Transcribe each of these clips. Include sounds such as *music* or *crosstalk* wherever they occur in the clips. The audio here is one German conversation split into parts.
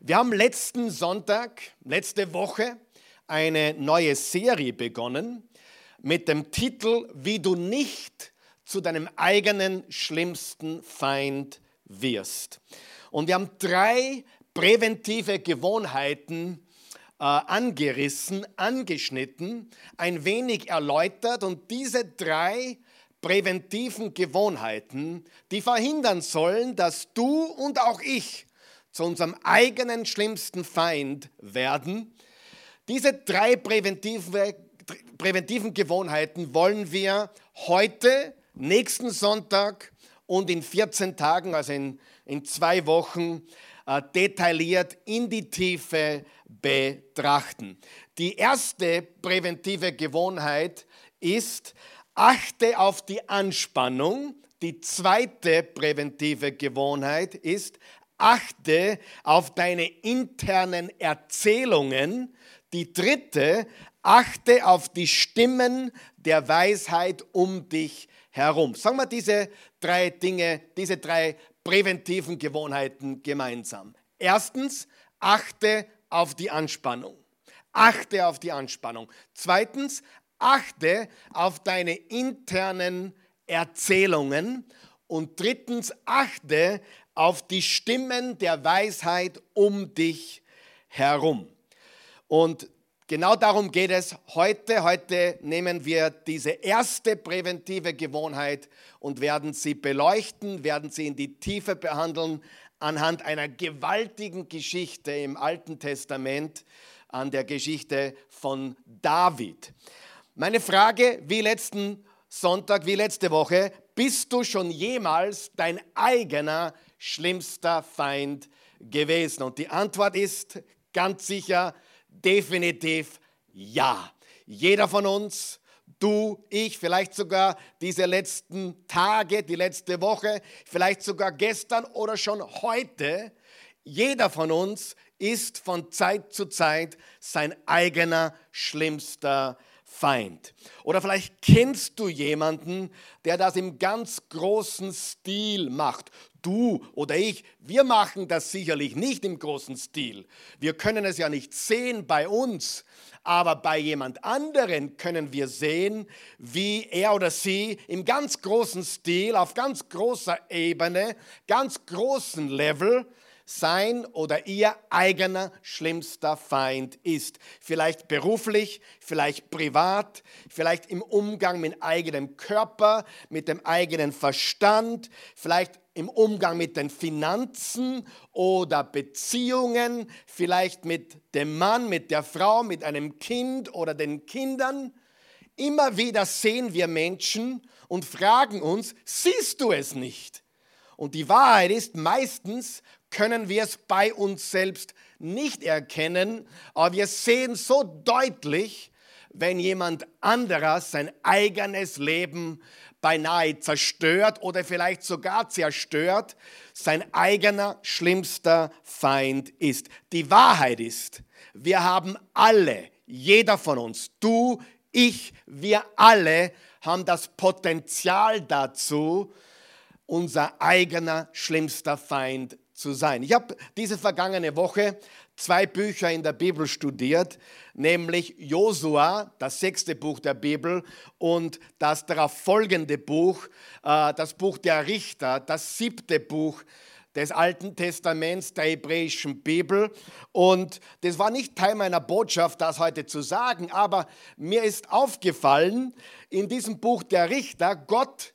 Wir haben letzten Sonntag, letzte Woche, eine neue Serie begonnen mit dem Titel Wie du nicht zu deinem eigenen schlimmsten Feind wirst. Und wir haben drei präventive Gewohnheiten äh, angerissen, angeschnitten, ein wenig erläutert und diese drei präventiven Gewohnheiten, die verhindern sollen, dass du und auch ich zu unserem eigenen schlimmsten Feind werden. Diese drei präventive, präventiven Gewohnheiten wollen wir heute, nächsten Sonntag und in 14 Tagen, also in, in zwei Wochen, äh, detailliert in die Tiefe betrachten. Die erste präventive Gewohnheit ist, achte auf die Anspannung. Die zweite präventive Gewohnheit ist, achte auf deine internen Erzählungen. Die dritte, achte auf die Stimmen der Weisheit um dich herum. Sagen wir diese drei Dinge, diese drei präventiven Gewohnheiten gemeinsam. Erstens, achte auf die Anspannung. Achte auf die Anspannung. Zweitens, achte auf deine internen Erzählungen. Und drittens, achte auf die Stimmen der Weisheit um dich herum. Und genau darum geht es heute. Heute nehmen wir diese erste präventive Gewohnheit und werden sie beleuchten, werden sie in die Tiefe behandeln anhand einer gewaltigen Geschichte im Alten Testament, an der Geschichte von David. Meine Frage, wie letzten Sonntag, wie letzte Woche, bist du schon jemals dein eigener schlimmster Feind gewesen? Und die Antwort ist ganz sicher, definitiv ja. Jeder von uns, du, ich, vielleicht sogar diese letzten Tage, die letzte Woche, vielleicht sogar gestern oder schon heute, jeder von uns ist von Zeit zu Zeit sein eigener schlimmster Feind. Oder vielleicht kennst du jemanden, der das im ganz großen Stil macht. Du oder ich, wir machen das sicherlich nicht im großen Stil. Wir können es ja nicht sehen bei uns, aber bei jemand anderen können wir sehen, wie er oder sie im ganz großen Stil, auf ganz großer Ebene, ganz großen Level sein oder ihr eigener schlimmster Feind ist. Vielleicht beruflich, vielleicht privat, vielleicht im Umgang mit eigenem Körper, mit dem eigenen Verstand, vielleicht im Umgang mit den Finanzen oder Beziehungen, vielleicht mit dem Mann, mit der Frau, mit einem Kind oder den Kindern. Immer wieder sehen wir Menschen und fragen uns, siehst du es nicht? Und die Wahrheit ist, meistens können wir es bei uns selbst nicht erkennen, aber wir sehen so deutlich, wenn jemand anderer sein eigenes Leben beinahe zerstört oder vielleicht sogar zerstört, sein eigener schlimmster Feind ist. Die Wahrheit ist, wir haben alle, jeder von uns, du, ich, wir alle haben das Potenzial dazu, unser eigener schlimmster Feind zu sein. Ich habe diese vergangene Woche zwei Bücher in der Bibel studiert, nämlich Josua, das sechste Buch der Bibel, und das darauf folgende Buch, äh, das Buch der Richter, das siebte Buch des Alten Testaments der hebräischen Bibel. Und das war nicht Teil meiner Botschaft, das heute zu sagen, aber mir ist aufgefallen, in diesem Buch der Richter, Gott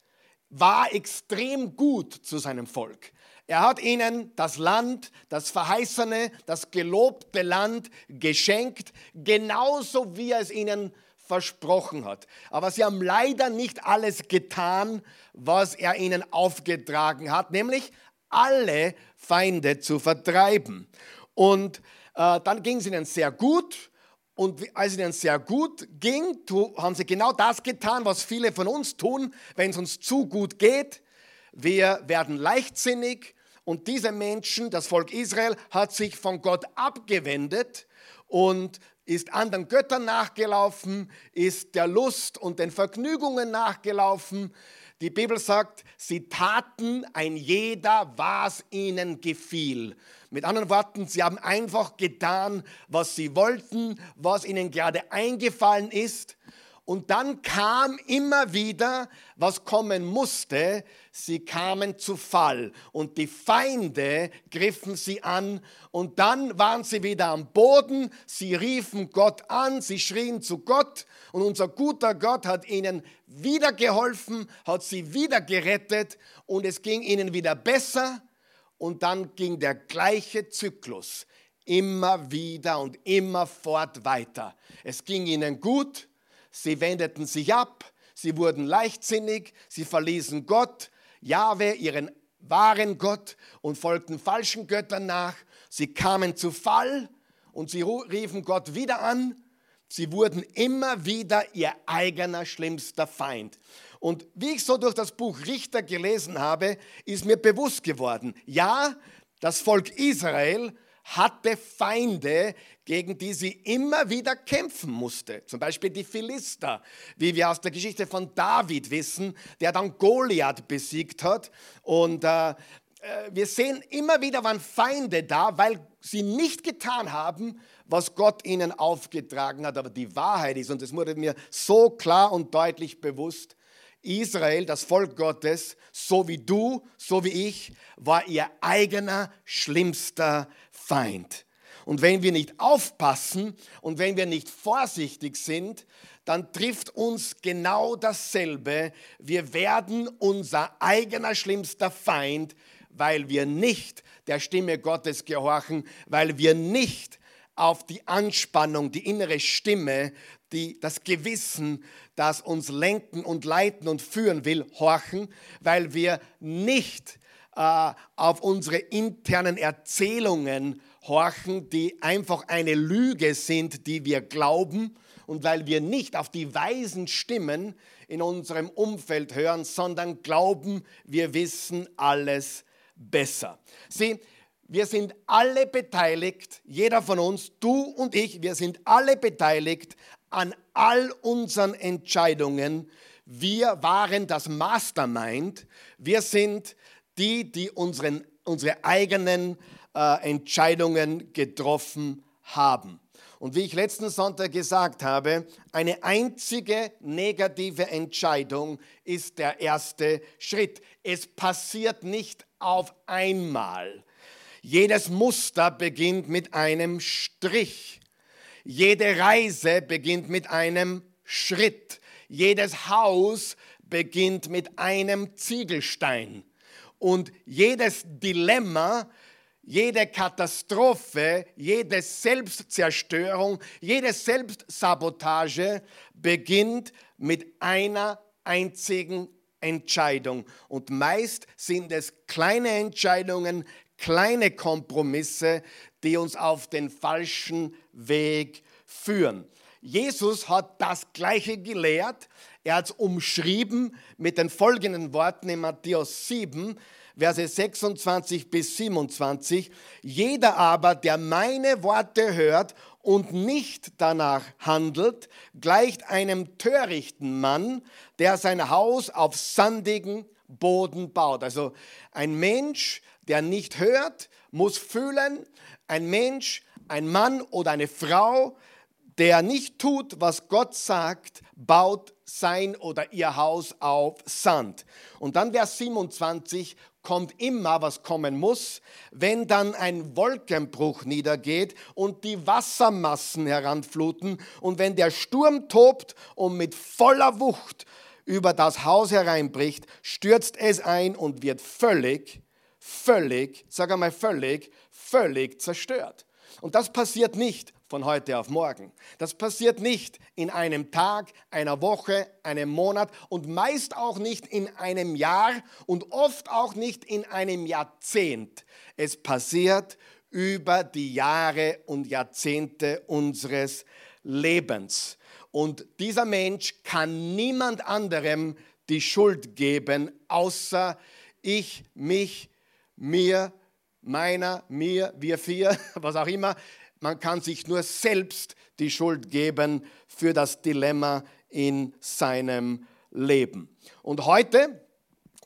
war extrem gut zu seinem Volk. Er hat ihnen das Land, das verheißene, das gelobte Land geschenkt, genauso wie er es ihnen versprochen hat. Aber sie haben leider nicht alles getan, was er ihnen aufgetragen hat, nämlich alle Feinde zu vertreiben. Und äh, dann ging es ihnen sehr gut. Und als es ihnen sehr gut ging, haben sie genau das getan, was viele von uns tun, wenn es uns zu gut geht. Wir werden leichtsinnig und diese Menschen, das Volk Israel, hat sich von Gott abgewendet und ist anderen Göttern nachgelaufen, ist der Lust und den Vergnügungen nachgelaufen. Die Bibel sagt, sie taten ein jeder, was ihnen gefiel. Mit anderen Worten, sie haben einfach getan, was sie wollten, was ihnen gerade eingefallen ist. Und dann kam immer wieder, was kommen musste. Sie kamen zu Fall und die Feinde griffen sie an und dann waren sie wieder am Boden. Sie riefen Gott an, sie schrien zu Gott und unser guter Gott hat ihnen wieder geholfen, hat sie wieder gerettet und es ging ihnen wieder besser. Und dann ging der gleiche Zyklus immer wieder und immer fort weiter. Es ging ihnen gut Sie wendeten sich ab, sie wurden leichtsinnig, sie verließen Gott, Jahwe, ihren wahren Gott und folgten falschen Göttern nach. Sie kamen zu Fall und sie riefen Gott wieder an. Sie wurden immer wieder ihr eigener schlimmster Feind. Und wie ich so durch das Buch Richter gelesen habe, ist mir bewusst geworden, ja, das Volk Israel hatte Feinde, gegen die sie immer wieder kämpfen musste. Zum Beispiel die Philister, wie wir aus der Geschichte von David wissen, der dann Goliath besiegt hat. Und äh, äh, wir sehen immer wieder waren Feinde da, weil sie nicht getan haben, was Gott ihnen aufgetragen hat. Aber die Wahrheit ist, und es wurde mir so klar und deutlich bewusst, Israel, das Volk Gottes, so wie du, so wie ich, war ihr eigener schlimmster Feind. Und wenn wir nicht aufpassen und wenn wir nicht vorsichtig sind, dann trifft uns genau dasselbe. Wir werden unser eigener schlimmster Feind, weil wir nicht der Stimme Gottes gehorchen, weil wir nicht auf die Anspannung, die innere Stimme, die, das Gewissen, das uns lenken und leiten und führen will, horchen, weil wir nicht auf unsere internen Erzählungen horchen, die einfach eine Lüge sind, die wir glauben und weil wir nicht auf die weisen Stimmen in unserem Umfeld hören, sondern glauben, wir wissen alles besser. Sieh, wir sind alle beteiligt, jeder von uns, du und ich, wir sind alle beteiligt an all unseren Entscheidungen. Wir waren das Mastermind. Wir sind die, die unseren, unsere eigenen äh, Entscheidungen getroffen haben. Und wie ich letzten Sonntag gesagt habe, eine einzige negative Entscheidung ist der erste Schritt. Es passiert nicht auf einmal. Jedes Muster beginnt mit einem Strich. Jede Reise beginnt mit einem Schritt. Jedes Haus beginnt mit einem Ziegelstein. Und jedes Dilemma, jede Katastrophe, jede Selbstzerstörung, jede Selbstsabotage beginnt mit einer einzigen Entscheidung. Und meist sind es kleine Entscheidungen, kleine Kompromisse, die uns auf den falschen Weg führen. Jesus hat das Gleiche gelehrt. Er hat es umschrieben mit den folgenden Worten in Matthäus 7, Verse 26 bis 27. Jeder aber, der meine Worte hört und nicht danach handelt, gleicht einem törichten Mann, der sein Haus auf sandigen Boden baut. Also ein Mensch, der nicht hört, muss fühlen. Ein Mensch, ein Mann oder eine Frau, der nicht tut, was Gott sagt, baut sein oder ihr Haus auf Sand. Und dann Vers 27 kommt immer, was kommen muss, wenn dann ein Wolkenbruch niedergeht und die Wassermassen heranfluten und wenn der Sturm tobt und mit voller Wucht über das Haus hereinbricht, stürzt es ein und wird völlig, völlig, sag einmal völlig, völlig zerstört. Und das passiert nicht von heute auf morgen. Das passiert nicht in einem Tag, einer Woche, einem Monat und meist auch nicht in einem Jahr und oft auch nicht in einem Jahrzehnt. Es passiert über die Jahre und Jahrzehnte unseres Lebens. Und dieser Mensch kann niemand anderem die Schuld geben, außer ich, mich, mir, meiner, mir, wir vier, *laughs* was auch immer. Man kann sich nur selbst die Schuld geben für das Dilemma in seinem Leben. Und heute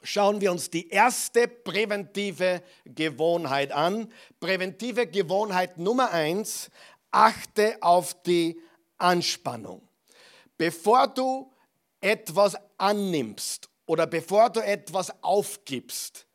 schauen wir uns die erste präventive Gewohnheit an. Präventive Gewohnheit Nummer eins, achte auf die Anspannung. Bevor du etwas annimmst oder bevor du etwas aufgibst,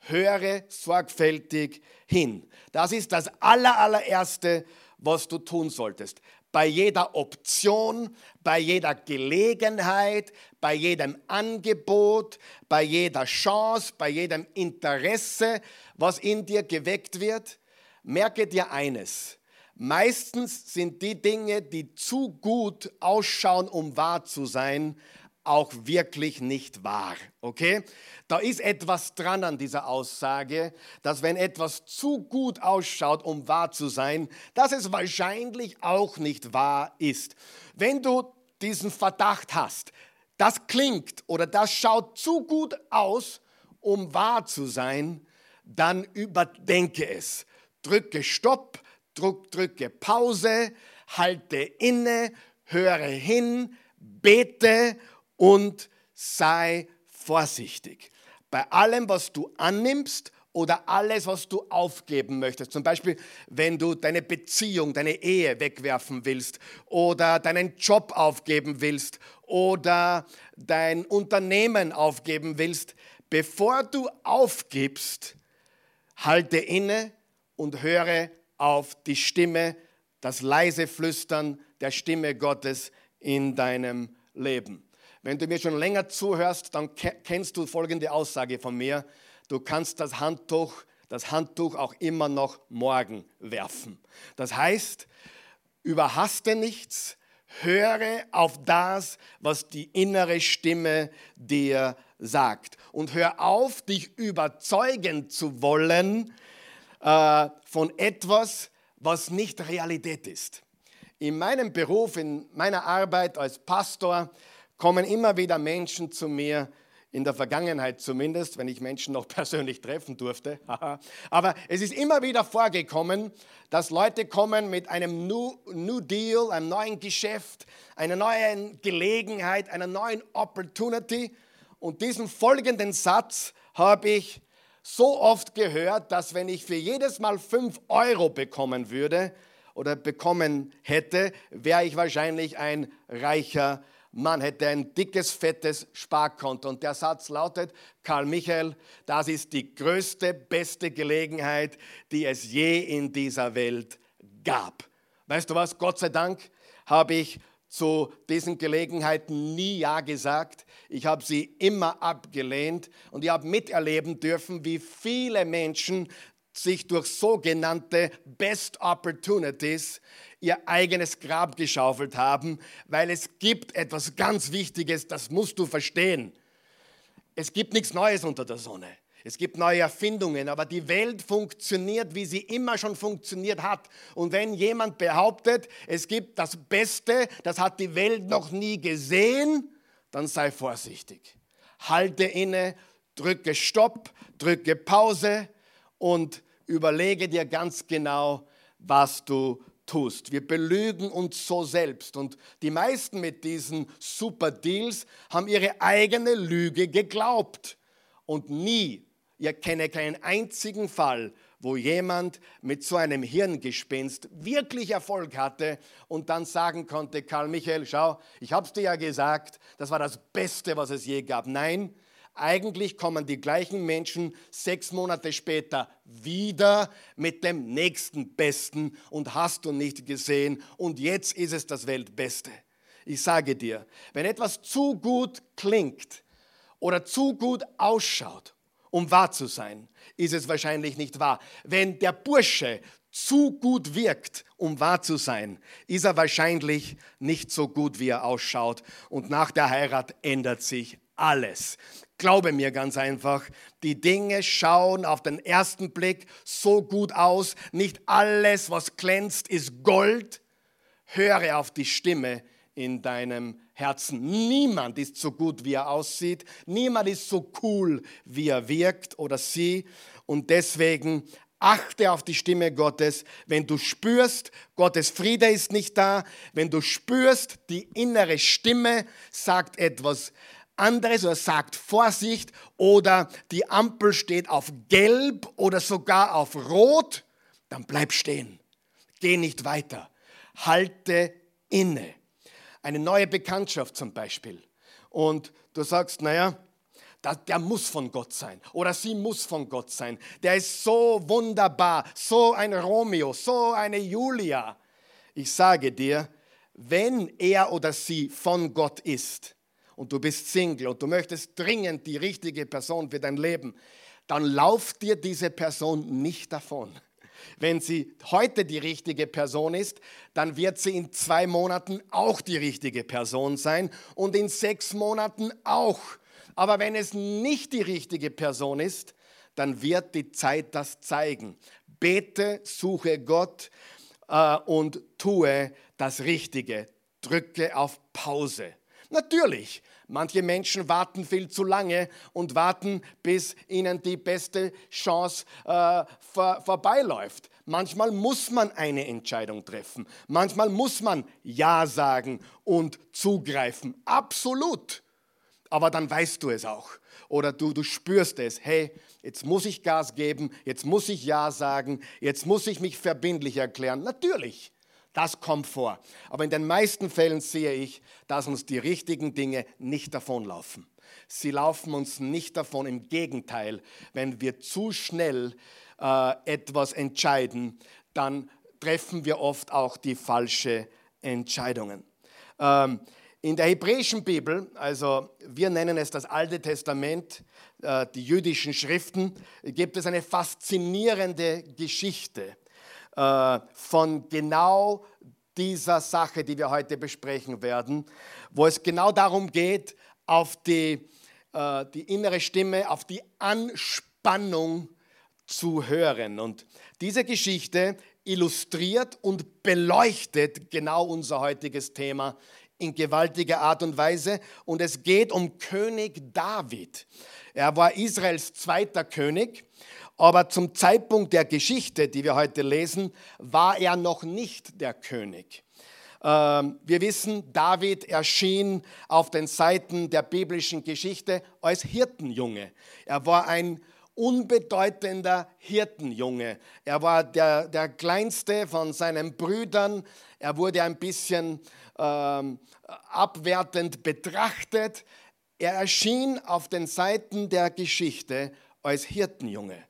höre sorgfältig hin. Das ist das allererste, was du tun solltest. Bei jeder Option, bei jeder Gelegenheit, bei jedem Angebot, bei jeder Chance, bei jedem Interesse, was in dir geweckt wird, merke dir eines. Meistens sind die Dinge, die zu gut ausschauen, um wahr zu sein, auch wirklich nicht wahr. Okay? Da ist etwas dran an dieser Aussage, dass wenn etwas zu gut ausschaut, um wahr zu sein, dass es wahrscheinlich auch nicht wahr ist. Wenn du diesen Verdacht hast, das klingt oder das schaut zu gut aus, um wahr zu sein, dann überdenke es. Drücke Stopp, drück, drücke Pause, halte inne, höre hin, bete und sei vorsichtig. Bei allem, was du annimmst oder alles, was du aufgeben möchtest. Zum Beispiel, wenn du deine Beziehung, deine Ehe wegwerfen willst oder deinen Job aufgeben willst oder dein Unternehmen aufgeben willst. Bevor du aufgibst, halte inne und höre auf die Stimme, das leise Flüstern der Stimme Gottes in deinem Leben. Wenn du mir schon länger zuhörst, dann kennst du folgende Aussage von mir. Du kannst das Handtuch, das Handtuch auch immer noch morgen werfen. Das heißt, überhaste nichts, höre auf das, was die innere Stimme dir sagt. Und hör auf, dich überzeugen zu wollen äh, von etwas, was nicht Realität ist. In meinem Beruf, in meiner Arbeit als Pastor, kommen immer wieder Menschen zu mir, in der Vergangenheit zumindest, wenn ich Menschen noch *laughs* persönlich treffen durfte. *laughs* Aber es ist immer wieder vorgekommen, dass Leute kommen mit einem New, New Deal, einem neuen Geschäft, einer neuen Gelegenheit, einer neuen Opportunity. Und diesen folgenden Satz habe ich so oft gehört, dass wenn ich für jedes Mal 5 Euro bekommen würde oder bekommen hätte, wäre ich wahrscheinlich ein reicher Mensch man hätte ein dickes, fettes Sparkonto. Und der Satz lautet, Karl Michael, das ist die größte, beste Gelegenheit, die es je in dieser Welt gab. Weißt du was, Gott sei Dank habe ich zu diesen Gelegenheiten nie Ja gesagt. Ich habe sie immer abgelehnt und ich habe miterleben dürfen, wie viele Menschen sich durch sogenannte Best Opportunities ihr eigenes Grab geschaufelt haben, weil es gibt etwas ganz Wichtiges, das musst du verstehen. Es gibt nichts Neues unter der Sonne. Es gibt neue Erfindungen, aber die Welt funktioniert, wie sie immer schon funktioniert hat. Und wenn jemand behauptet, es gibt das Beste, das hat die Welt noch nie gesehen, dann sei vorsichtig. Halte inne, drücke Stopp, drücke Pause und überlege dir ganz genau, was du tust. Wir belügen uns so selbst. Und die meisten mit diesen Super Deals haben ihre eigene Lüge geglaubt. Und nie, ihr kenne keinen einzigen Fall, wo jemand mit so einem Hirngespinst wirklich Erfolg hatte und dann sagen konnte, Karl Michael, schau, ich habe es dir ja gesagt, das war das Beste, was es je gab. Nein, eigentlich kommen die gleichen Menschen sechs Monate später wieder mit dem nächsten Besten und hast du nicht gesehen und jetzt ist es das Weltbeste. Ich sage dir, wenn etwas zu gut klingt oder zu gut ausschaut, um wahr zu sein, ist es wahrscheinlich nicht wahr. Wenn der Bursche zu gut wirkt, um wahr zu sein, ist er wahrscheinlich nicht so gut, wie er ausschaut. Und nach der Heirat ändert sich alles. Glaube mir ganz einfach, die Dinge schauen auf den ersten Blick so gut aus. Nicht alles, was glänzt, ist Gold. Höre auf die Stimme in deinem Herzen. Niemand ist so gut, wie er aussieht. Niemand ist so cool, wie er wirkt oder sie. Und deswegen achte auf die Stimme Gottes. Wenn du spürst, Gottes Friede ist nicht da. Wenn du spürst, die innere Stimme sagt etwas anderes oder sagt Vorsicht oder die Ampel steht auf gelb oder sogar auf rot, dann bleib stehen. Geh nicht weiter. Halte inne. Eine neue Bekanntschaft zum Beispiel. Und du sagst, naja, der muss von Gott sein oder sie muss von Gott sein. Der ist so wunderbar, so ein Romeo, so eine Julia. Ich sage dir, wenn er oder sie von Gott ist und du bist Single und du möchtest dringend die richtige Person für dein Leben, dann lauf dir diese Person nicht davon. Wenn sie heute die richtige Person ist, dann wird sie in zwei Monaten auch die richtige Person sein und in sechs Monaten auch. Aber wenn es nicht die richtige Person ist, dann wird die Zeit das zeigen. Bete, suche Gott äh, und tue das Richtige. Drücke auf Pause. Natürlich, manche Menschen warten viel zu lange und warten, bis ihnen die beste Chance äh, vor, vorbeiläuft. Manchmal muss man eine Entscheidung treffen. Manchmal muss man Ja sagen und zugreifen. Absolut. Aber dann weißt du es auch. Oder du, du spürst es. Hey, jetzt muss ich Gas geben, jetzt muss ich Ja sagen, jetzt muss ich mich verbindlich erklären. Natürlich. Das kommt vor. Aber in den meisten Fällen sehe ich, dass uns die richtigen Dinge nicht davonlaufen. Sie laufen uns nicht davon. Im Gegenteil, wenn wir zu schnell äh, etwas entscheiden, dann treffen wir oft auch die falschen Entscheidungen. Ähm, in der hebräischen Bibel, also wir nennen es das Alte Testament, äh, die jüdischen Schriften, gibt es eine faszinierende Geschichte von genau dieser Sache, die wir heute besprechen werden, wo es genau darum geht, auf die, äh, die innere Stimme, auf die Anspannung zu hören. Und diese Geschichte illustriert und beleuchtet genau unser heutiges Thema in gewaltiger Art und Weise. Und es geht um König David. Er war Israels zweiter König aber zum Zeitpunkt der Geschichte, die wir heute lesen, war er noch nicht der König. Ähm, wir wissen, David erschien auf den Seiten der biblischen Geschichte als Hirtenjunge. Er war ein unbedeutender Hirtenjunge. Er war der, der kleinste von seinen Brüdern. Er wurde ein bisschen ähm, abwertend betrachtet. Er erschien auf den Seiten der Geschichte als Hirtenjunge.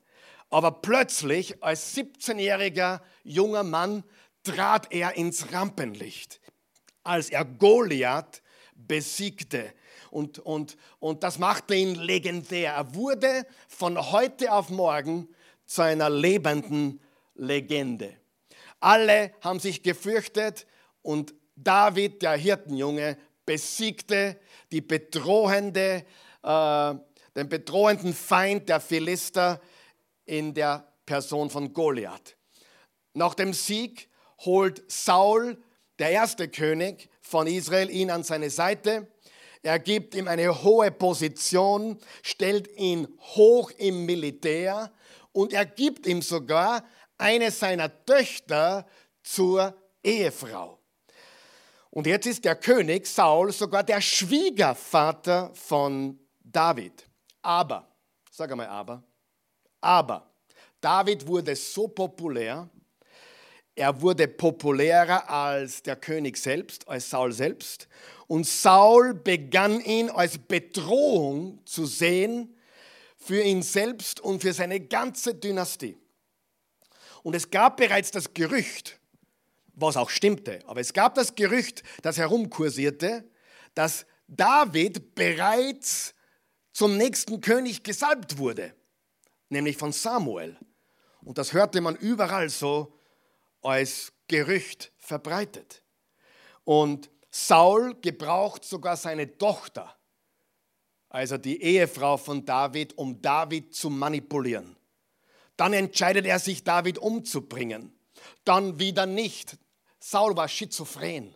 Aber plötzlich, als 17-jähriger junger Mann, trat er ins Rampenlicht, als er Goliath besiegte. Und, und, und das machte ihn legendär. Er wurde von heute auf morgen zu einer lebenden Legende. Alle haben sich gefürchtet und David, der Hirtenjunge, besiegte die bedrohende, äh, den bedrohenden Feind der Philister in der Person von Goliath. Nach dem Sieg holt Saul, der erste König von Israel, ihn an seine Seite. Er gibt ihm eine hohe Position, stellt ihn hoch im Militär und er gibt ihm sogar eine seiner Töchter zur Ehefrau. Und jetzt ist der König Saul sogar der Schwiegervater von David. Aber, sag einmal aber, aber David wurde so populär, er wurde populärer als der König selbst, als Saul selbst. Und Saul begann ihn als Bedrohung zu sehen für ihn selbst und für seine ganze Dynastie. Und es gab bereits das Gerücht, was auch stimmte, aber es gab das Gerücht, das herumkursierte, dass David bereits zum nächsten König gesalbt wurde nämlich von Samuel. Und das hörte man überall so als Gerücht verbreitet. Und Saul gebraucht sogar seine Tochter, also die Ehefrau von David, um David zu manipulieren. Dann entscheidet er sich, David umzubringen. Dann wieder nicht. Saul war schizophren.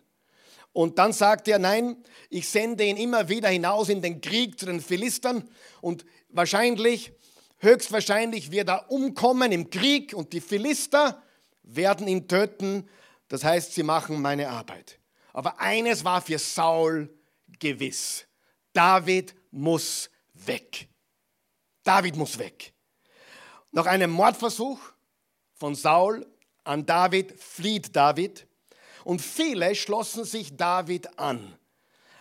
Und dann sagt er, nein, ich sende ihn immer wieder hinaus in den Krieg zu den Philistern und wahrscheinlich Höchstwahrscheinlich wird er umkommen im Krieg und die Philister werden ihn töten. Das heißt, sie machen meine Arbeit. Aber eines war für Saul gewiss. David muss weg. David muss weg. Nach einem Mordversuch von Saul an David flieht David und viele schlossen sich David an.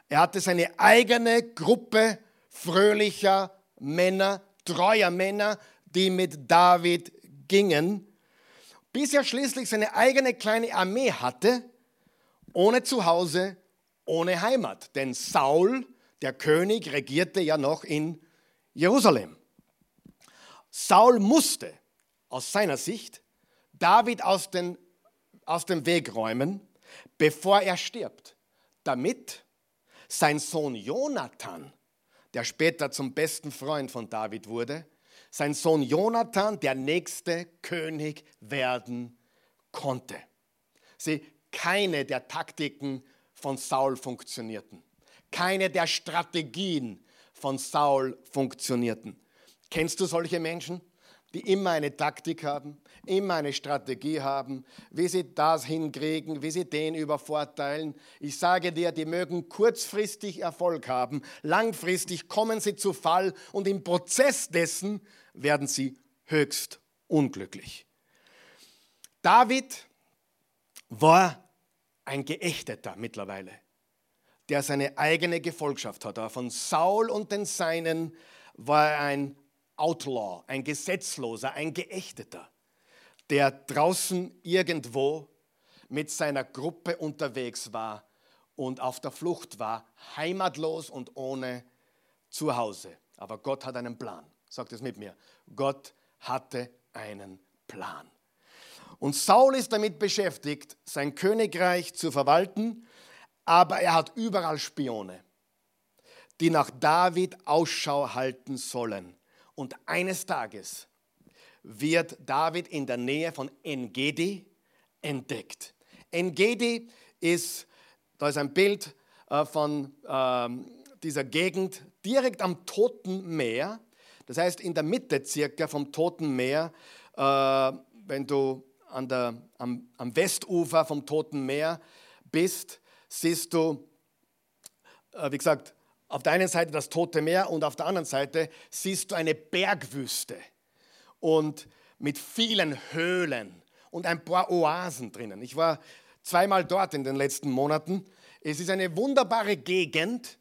Er hatte seine eigene Gruppe fröhlicher Männer, treuer Männer, die mit David gingen, bis er schließlich seine eigene kleine Armee hatte, ohne Zuhause, ohne Heimat. Denn Saul, der König, regierte ja noch in Jerusalem. Saul musste aus seiner Sicht David aus, den, aus dem Weg räumen, bevor er stirbt, damit sein Sohn Jonathan, der später zum besten Freund von David wurde, sein Sohn Jonathan der nächste König werden konnte. Sie, keine der Taktiken von Saul funktionierten. Keine der Strategien von Saul funktionierten. Kennst du solche Menschen? die immer eine Taktik haben, immer eine Strategie haben, wie sie das hinkriegen, wie sie den übervorteilen. Ich sage dir, die mögen kurzfristig Erfolg haben, langfristig kommen sie zu Fall und im Prozess dessen werden sie höchst unglücklich. David war ein Geächteter mittlerweile, der seine eigene Gefolgschaft hat. Aber von Saul und den Seinen war er ein Outlaw, ein Gesetzloser, ein Geächteter, der draußen irgendwo mit seiner Gruppe unterwegs war und auf der Flucht war, heimatlos und ohne Zuhause. Aber Gott hat einen Plan. Sagt es mit mir. Gott hatte einen Plan. Und Saul ist damit beschäftigt, sein Königreich zu verwalten, aber er hat überall Spione, die nach David Ausschau halten sollen. Und eines Tages wird David in der Nähe von Engedi entdeckt. Engedi ist, da ist ein Bild äh, von ähm, dieser Gegend direkt am Toten Meer. Das heißt, in der Mitte circa vom Toten Meer, äh, wenn du an der, am, am Westufer vom Toten Meer bist, siehst du, äh, wie gesagt, auf der einen Seite das Tote Meer und auf der anderen Seite siehst du eine Bergwüste und mit vielen Höhlen und ein paar Oasen drinnen. Ich war zweimal dort in den letzten Monaten. Es ist eine wunderbare Gegend,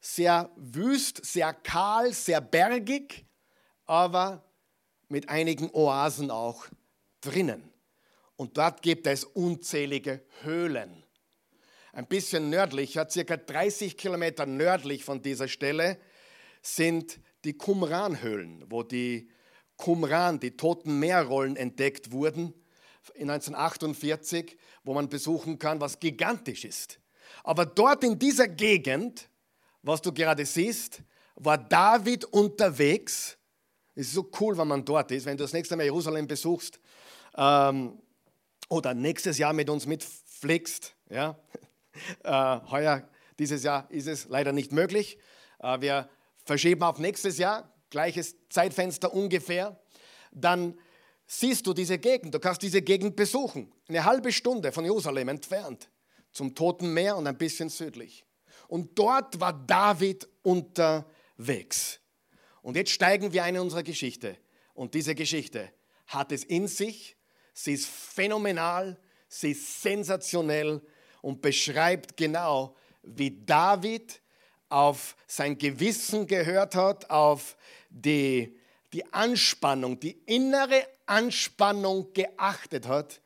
sehr wüst, sehr kahl, sehr bergig, aber mit einigen Oasen auch drinnen. Und dort gibt es unzählige Höhlen ein bisschen nördlicher, circa 30 Kilometer nördlich von dieser Stelle, sind die Qumran-Höhlen, wo die Qumran, die toten Meerrollen, entdeckt wurden in 1948, wo man besuchen kann, was gigantisch ist. Aber dort in dieser Gegend, was du gerade siehst, war David unterwegs. Es ist so cool, wenn man dort ist, wenn du das nächste Mal Jerusalem besuchst ähm, oder nächstes Jahr mit uns mitfliegst. Ja? *laughs* Äh, heuer, dieses Jahr ist es leider nicht möglich. Äh, wir verschieben auf nächstes Jahr, gleiches Zeitfenster ungefähr. Dann siehst du diese Gegend, du kannst diese Gegend besuchen. Eine halbe Stunde von Jerusalem entfernt, zum Toten Meer und ein bisschen südlich. Und dort war David unterwegs. Und jetzt steigen wir ein in unsere Geschichte. Und diese Geschichte hat es in sich. Sie ist phänomenal, sie ist sensationell und beschreibt genau, wie David auf sein Gewissen gehört hat, auf die, die Anspannung, die innere Anspannung geachtet hat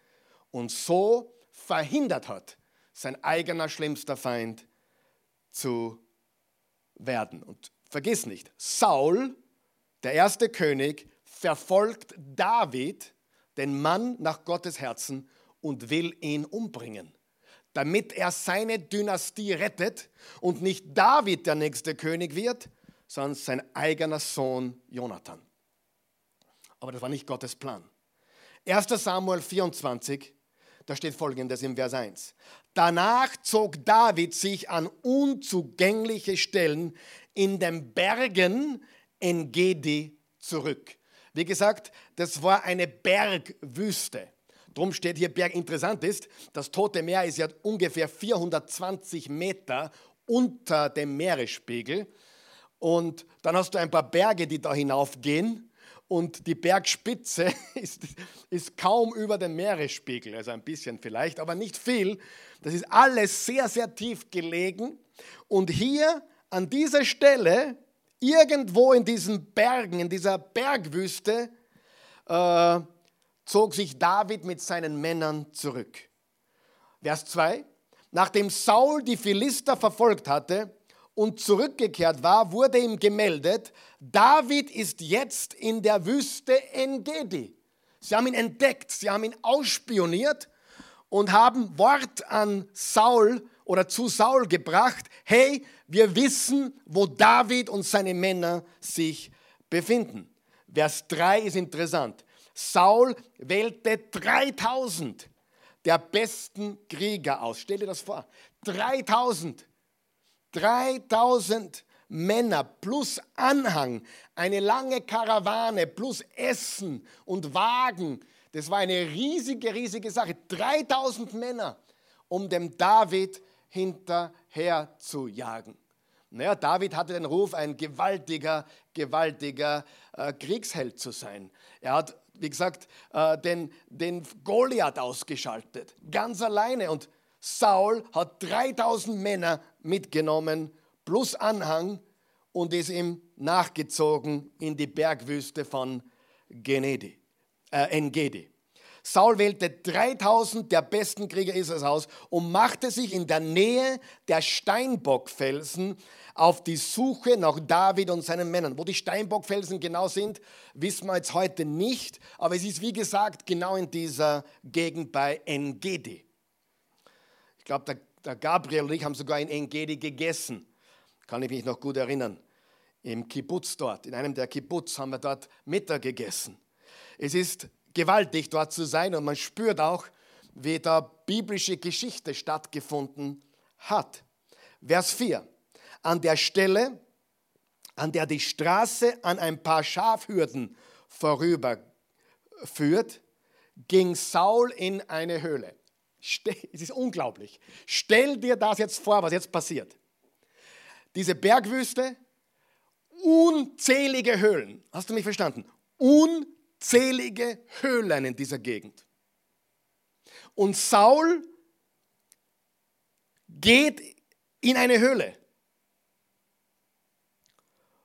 und so verhindert hat, sein eigener schlimmster Feind zu werden. Und vergiss nicht, Saul, der erste König, verfolgt David, den Mann nach Gottes Herzen, und will ihn umbringen damit er seine Dynastie rettet und nicht David der nächste König wird, sondern sein eigener Sohn Jonathan. Aber das war nicht Gottes Plan. 1 Samuel 24, da steht folgendes im Vers 1. Danach zog David sich an unzugängliche Stellen in den Bergen Engedi zurück. Wie gesagt, das war eine Bergwüste. Drum steht hier Berg. Interessant ist, das Tote Meer ist ja ungefähr 420 Meter unter dem Meeresspiegel. Und dann hast du ein paar Berge, die da hinaufgehen. Und die Bergspitze *laughs* ist, ist kaum über dem Meeresspiegel, also ein bisschen vielleicht, aber nicht viel. Das ist alles sehr, sehr tief gelegen. Und hier an dieser Stelle, irgendwo in diesen Bergen, in dieser Bergwüste, äh, zog sich David mit seinen Männern zurück. Vers 2. Nachdem Saul die Philister verfolgt hatte und zurückgekehrt war, wurde ihm gemeldet, David ist jetzt in der Wüste Engedi. Sie haben ihn entdeckt, sie haben ihn ausspioniert und haben Wort an Saul oder zu Saul gebracht, hey, wir wissen, wo David und seine Männer sich befinden. Vers 3 ist interessant. Saul wählte 3000 der besten Krieger aus. Stell dir das vor. 3000. 3000 Männer plus Anhang, eine lange Karawane plus Essen und Wagen. Das war eine riesige, riesige Sache. 3000 Männer, um dem David hinterher zu jagen. Naja, David hatte den Ruf, ein gewaltiger, gewaltiger äh, Kriegsheld zu sein. Er hat wie gesagt, äh, den, den Goliath ausgeschaltet, ganz alleine. Und Saul hat 3000 Männer mitgenommen, plus Anhang, und ist ihm nachgezogen in die Bergwüste von Genedi, äh, Engedi. Saul wählte 3000 der besten Krieger Israels aus und machte sich in der Nähe der Steinbockfelsen auf die Suche nach David und seinen Männern. Wo die Steinbockfelsen genau sind, wissen wir jetzt heute nicht, aber es ist wie gesagt genau in dieser Gegend bei Engedi. Ich glaube, der, der Gabriel und ich haben sogar in Engedi gegessen. Kann ich mich noch gut erinnern. Im Kibbutz dort, in einem der Kibbutz haben wir dort Mittag gegessen. Es ist gewaltig dort zu sein und man spürt auch, wie da biblische Geschichte stattgefunden hat. Vers 4 an der Stelle, an der die Straße an ein paar Schafhürden vorüberführt, ging Saul in eine Höhle. Es ist unglaublich. Stell dir das jetzt vor, was jetzt passiert. Diese Bergwüste, unzählige Höhlen. Hast du mich verstanden? Unzählige Höhlen in dieser Gegend. Und Saul geht in eine Höhle.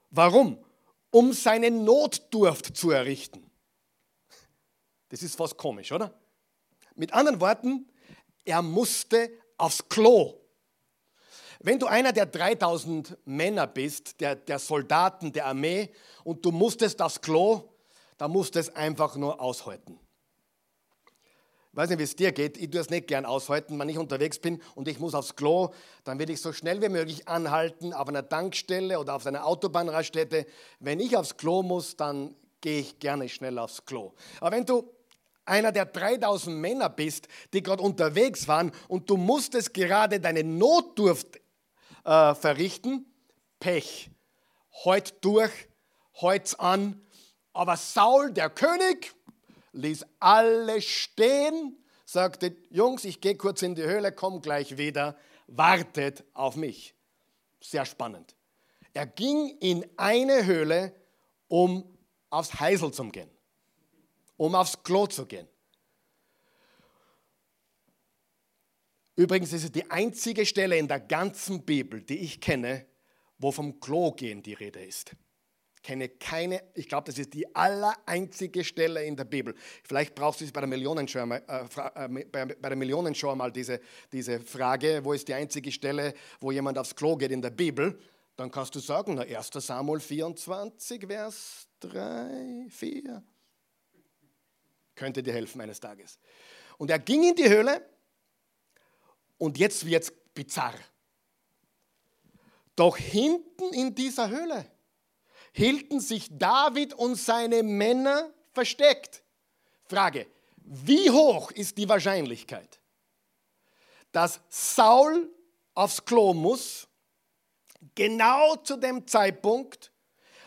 Warum? Um seine Notdurft zu errichten. Das ist fast komisch, oder? Mit anderen Worten, er musste aufs Klo. Wenn du einer der 3000 Männer bist, der, der Soldaten der Armee, und du musstest aufs Klo, dann musst du es einfach nur aushalten. Ich weiß nicht, wie es dir geht. Ich tue es nicht gern aushalten, wenn ich unterwegs bin und ich muss aufs Klo. Dann will ich so schnell wie möglich anhalten auf einer Tankstelle oder auf einer Autobahnraststätte. Wenn ich aufs Klo muss, dann gehe ich gerne schnell aufs Klo. Aber wenn du einer der 3000 Männer bist, die gerade unterwegs waren und du musstest gerade deine Notdurft äh, verrichten, Pech. Heut durch, heut's an. Aber Saul, der König, ließ alle stehen, sagte, Jungs, ich gehe kurz in die Höhle, komm gleich wieder, wartet auf mich. Sehr spannend. Er ging in eine Höhle, um aufs Heisel zu gehen, um aufs Klo zu gehen. Übrigens ist es die einzige Stelle in der ganzen Bibel, die ich kenne, wo vom Klo gehen die Rede ist kenne keine, ich glaube, das ist die allereinzige Stelle in der Bibel. Vielleicht brauchst du es bei der Millionenshow mal, äh, äh bei der Millionenshow mal diese, diese Frage, wo ist die einzige Stelle, wo jemand aufs Klo geht in der Bibel? Dann kannst du sagen, na, 1. Samuel 24, Vers 3, 4. Könnte dir helfen eines Tages. Und er ging in die Höhle und jetzt wird es bizarr. Doch hinten in dieser Höhle hielten sich David und seine Männer versteckt. Frage, wie hoch ist die Wahrscheinlichkeit, dass Saul aufs Klo muss, genau zu dem Zeitpunkt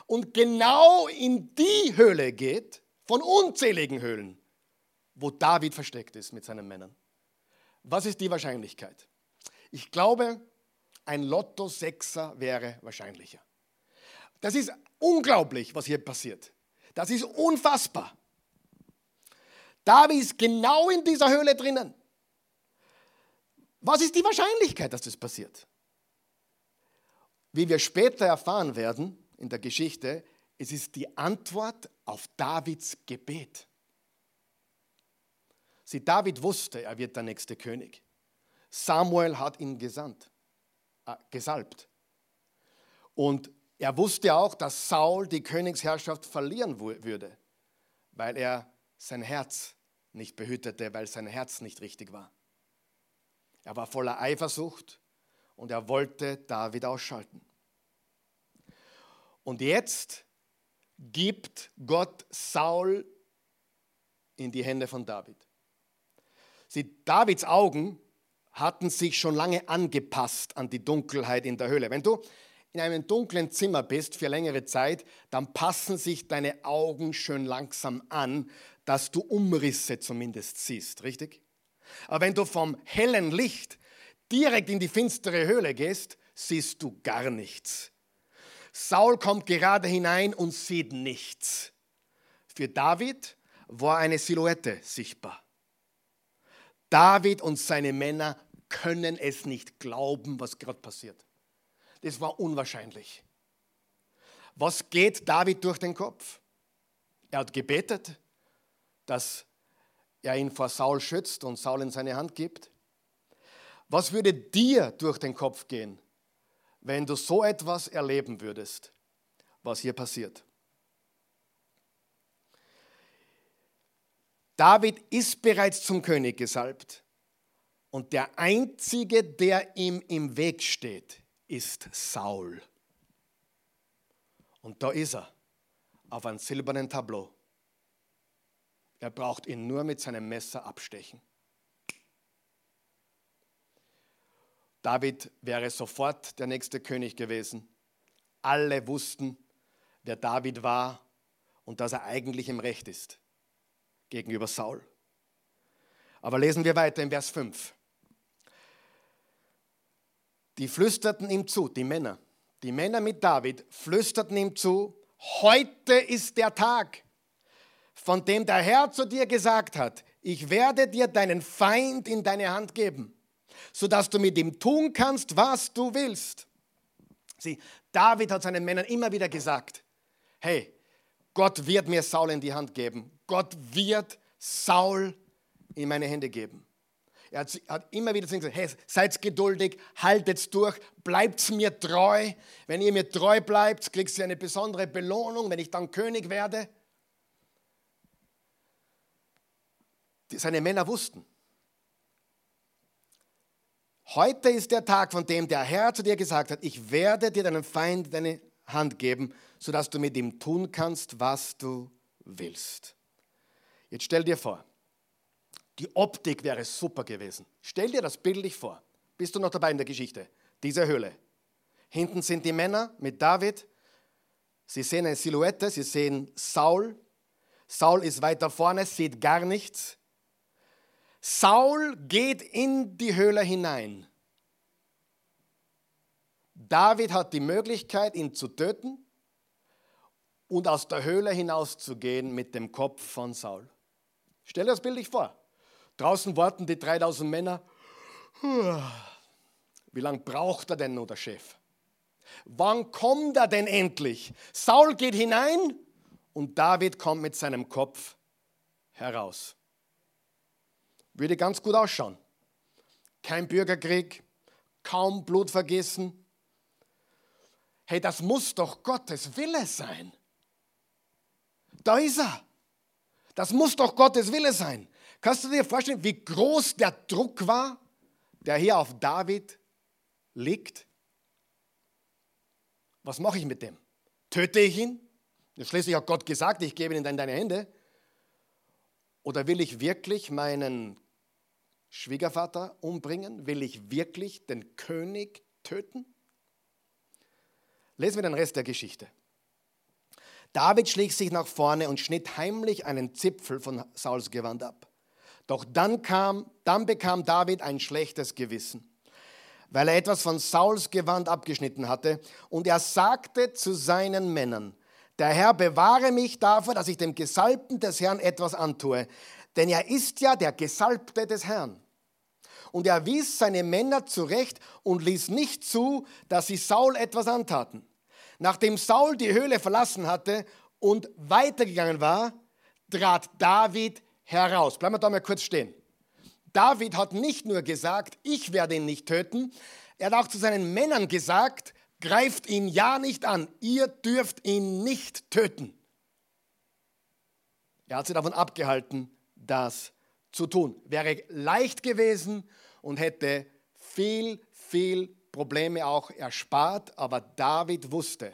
und genau in die Höhle geht, von unzähligen Höhlen, wo David versteckt ist mit seinen Männern? Was ist die Wahrscheinlichkeit? Ich glaube, ein Lotto-Sechser wäre wahrscheinlicher. Das ist unglaublich, was hier passiert. Das ist unfassbar. David ist genau in dieser Höhle drinnen. Was ist die Wahrscheinlichkeit, dass das passiert? Wie wir später erfahren werden in der Geschichte, es ist die Antwort auf Davids Gebet. Sie, David wusste, er wird der nächste König. Samuel hat ihn gesandt, äh, gesalbt. Und er wusste auch, dass Saul die Königsherrschaft verlieren würde, weil er sein Herz nicht behütete, weil sein Herz nicht richtig war. Er war voller Eifersucht und er wollte David ausschalten. Und jetzt gibt Gott Saul in die Hände von David. Sie, Davids Augen hatten sich schon lange angepasst an die Dunkelheit in der Höhle. Wenn du in einem dunklen Zimmer bist für längere Zeit, dann passen sich deine Augen schön langsam an, dass du Umrisse zumindest siehst, richtig? Aber wenn du vom hellen Licht direkt in die finstere Höhle gehst, siehst du gar nichts. Saul kommt gerade hinein und sieht nichts. Für David war eine Silhouette sichtbar. David und seine Männer können es nicht glauben, was gerade passiert. Das war unwahrscheinlich. Was geht David durch den Kopf? Er hat gebetet, dass er ihn vor Saul schützt und Saul in seine Hand gibt. Was würde dir durch den Kopf gehen, wenn du so etwas erleben würdest, was hier passiert? David ist bereits zum König gesalbt und der Einzige, der ihm im Weg steht, ist Saul. Und da ist er, auf einem silbernen Tableau. Er braucht ihn nur mit seinem Messer abstechen. David wäre sofort der nächste König gewesen. Alle wussten, wer David war und dass er eigentlich im Recht ist gegenüber Saul. Aber lesen wir weiter in Vers 5. Die flüsterten ihm zu, die Männer, die Männer mit David flüsterten ihm zu, heute ist der Tag, von dem der Herr zu dir gesagt hat, ich werde dir deinen Feind in deine Hand geben, sodass du mit ihm tun kannst, was du willst. Sieh, David hat seinen Männern immer wieder gesagt, hey, Gott wird mir Saul in die Hand geben. Gott wird Saul in meine Hände geben. Er hat, immer wieder gesagt, hey, seid geduldig, haltet durch, bleibt mir treu. Wenn ihr mir treu bleibt, kriegt ihr eine besondere Belohnung, wenn ich dann König werde. Seine Männer wussten. Heute ist der Tag, von dem der Herr zu dir gesagt hat, ich werde dir deinen Feind deine Hand geben, sodass du mit ihm tun kannst, was du willst. Jetzt stell dir vor, die Optik wäre super gewesen. Stell dir das bildlich vor. Bist du noch dabei in der Geschichte? Diese Höhle. Hinten sind die Männer mit David. Sie sehen eine Silhouette, sie sehen Saul. Saul ist weiter vorne, sieht gar nichts. Saul geht in die Höhle hinein. David hat die Möglichkeit, ihn zu töten und aus der Höhle hinauszugehen mit dem Kopf von Saul. Stell dir das bildlich vor. Draußen warten die 3000 Männer. Wie lange braucht er denn nur der Chef? Wann kommt er denn endlich? Saul geht hinein und David kommt mit seinem Kopf heraus. Würde ganz gut ausschauen. Kein Bürgerkrieg, kaum Blutvergießen. Hey, das muss doch Gottes Wille sein. Da ist er. Das muss doch Gottes Wille sein. Kannst du dir vorstellen, wie groß der Druck war, der hier auf David liegt? Was mache ich mit dem? Töte ich ihn? Schließlich hat Gott gesagt, ich gebe ihn in deine Hände. Oder will ich wirklich meinen Schwiegervater umbringen? Will ich wirklich den König töten? Lesen wir den Rest der Geschichte. David schlich sich nach vorne und schnitt heimlich einen Zipfel von Sauls Gewand ab. Doch dann, kam, dann bekam David ein schlechtes Gewissen, weil er etwas von Sauls Gewand abgeschnitten hatte. Und er sagte zu seinen Männern, der Herr bewahre mich davor, dass ich dem Gesalbten des Herrn etwas antue. Denn er ist ja der Gesalbte des Herrn. Und er wies seine Männer zurecht und ließ nicht zu, dass sie Saul etwas antaten. Nachdem Saul die Höhle verlassen hatte und weitergegangen war, trat David heraus. Bleiben wir da mal kurz stehen. David hat nicht nur gesagt, ich werde ihn nicht töten, er hat auch zu seinen Männern gesagt, greift ihn ja nicht an, ihr dürft ihn nicht töten. Er hat sie davon abgehalten, das zu tun. Wäre leicht gewesen und hätte viel, viel Probleme auch erspart, aber David wusste,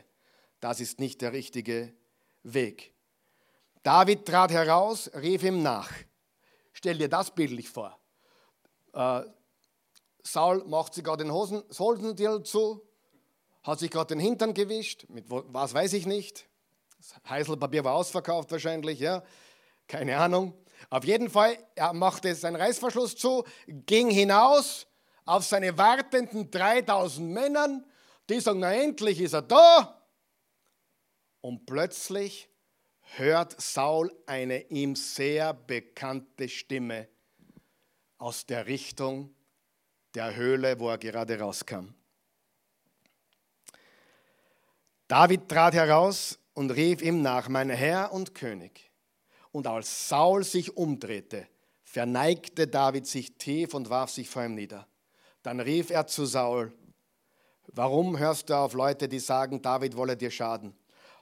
das ist nicht der richtige Weg. David trat heraus, rief ihm nach. Stell dir das bildlich vor. Äh, Saul macht sich gerade den Hosen, Hosendill zu, hat sich gerade den Hintern gewischt, mit was weiß ich nicht. Das Heißelpapier war ausverkauft wahrscheinlich, ja, keine Ahnung. Auf jeden Fall, er machte seinen Reißverschluss zu, ging hinaus auf seine wartenden 3000 Männern, die sagen, na endlich ist er da. Und plötzlich hört Saul eine ihm sehr bekannte Stimme aus der Richtung der Höhle, wo er gerade rauskam. David trat heraus und rief ihm nach, mein Herr und König. Und als Saul sich umdrehte, verneigte David sich tief und warf sich vor ihm nieder. Dann rief er zu Saul, warum hörst du auf Leute, die sagen, David wolle dir schaden?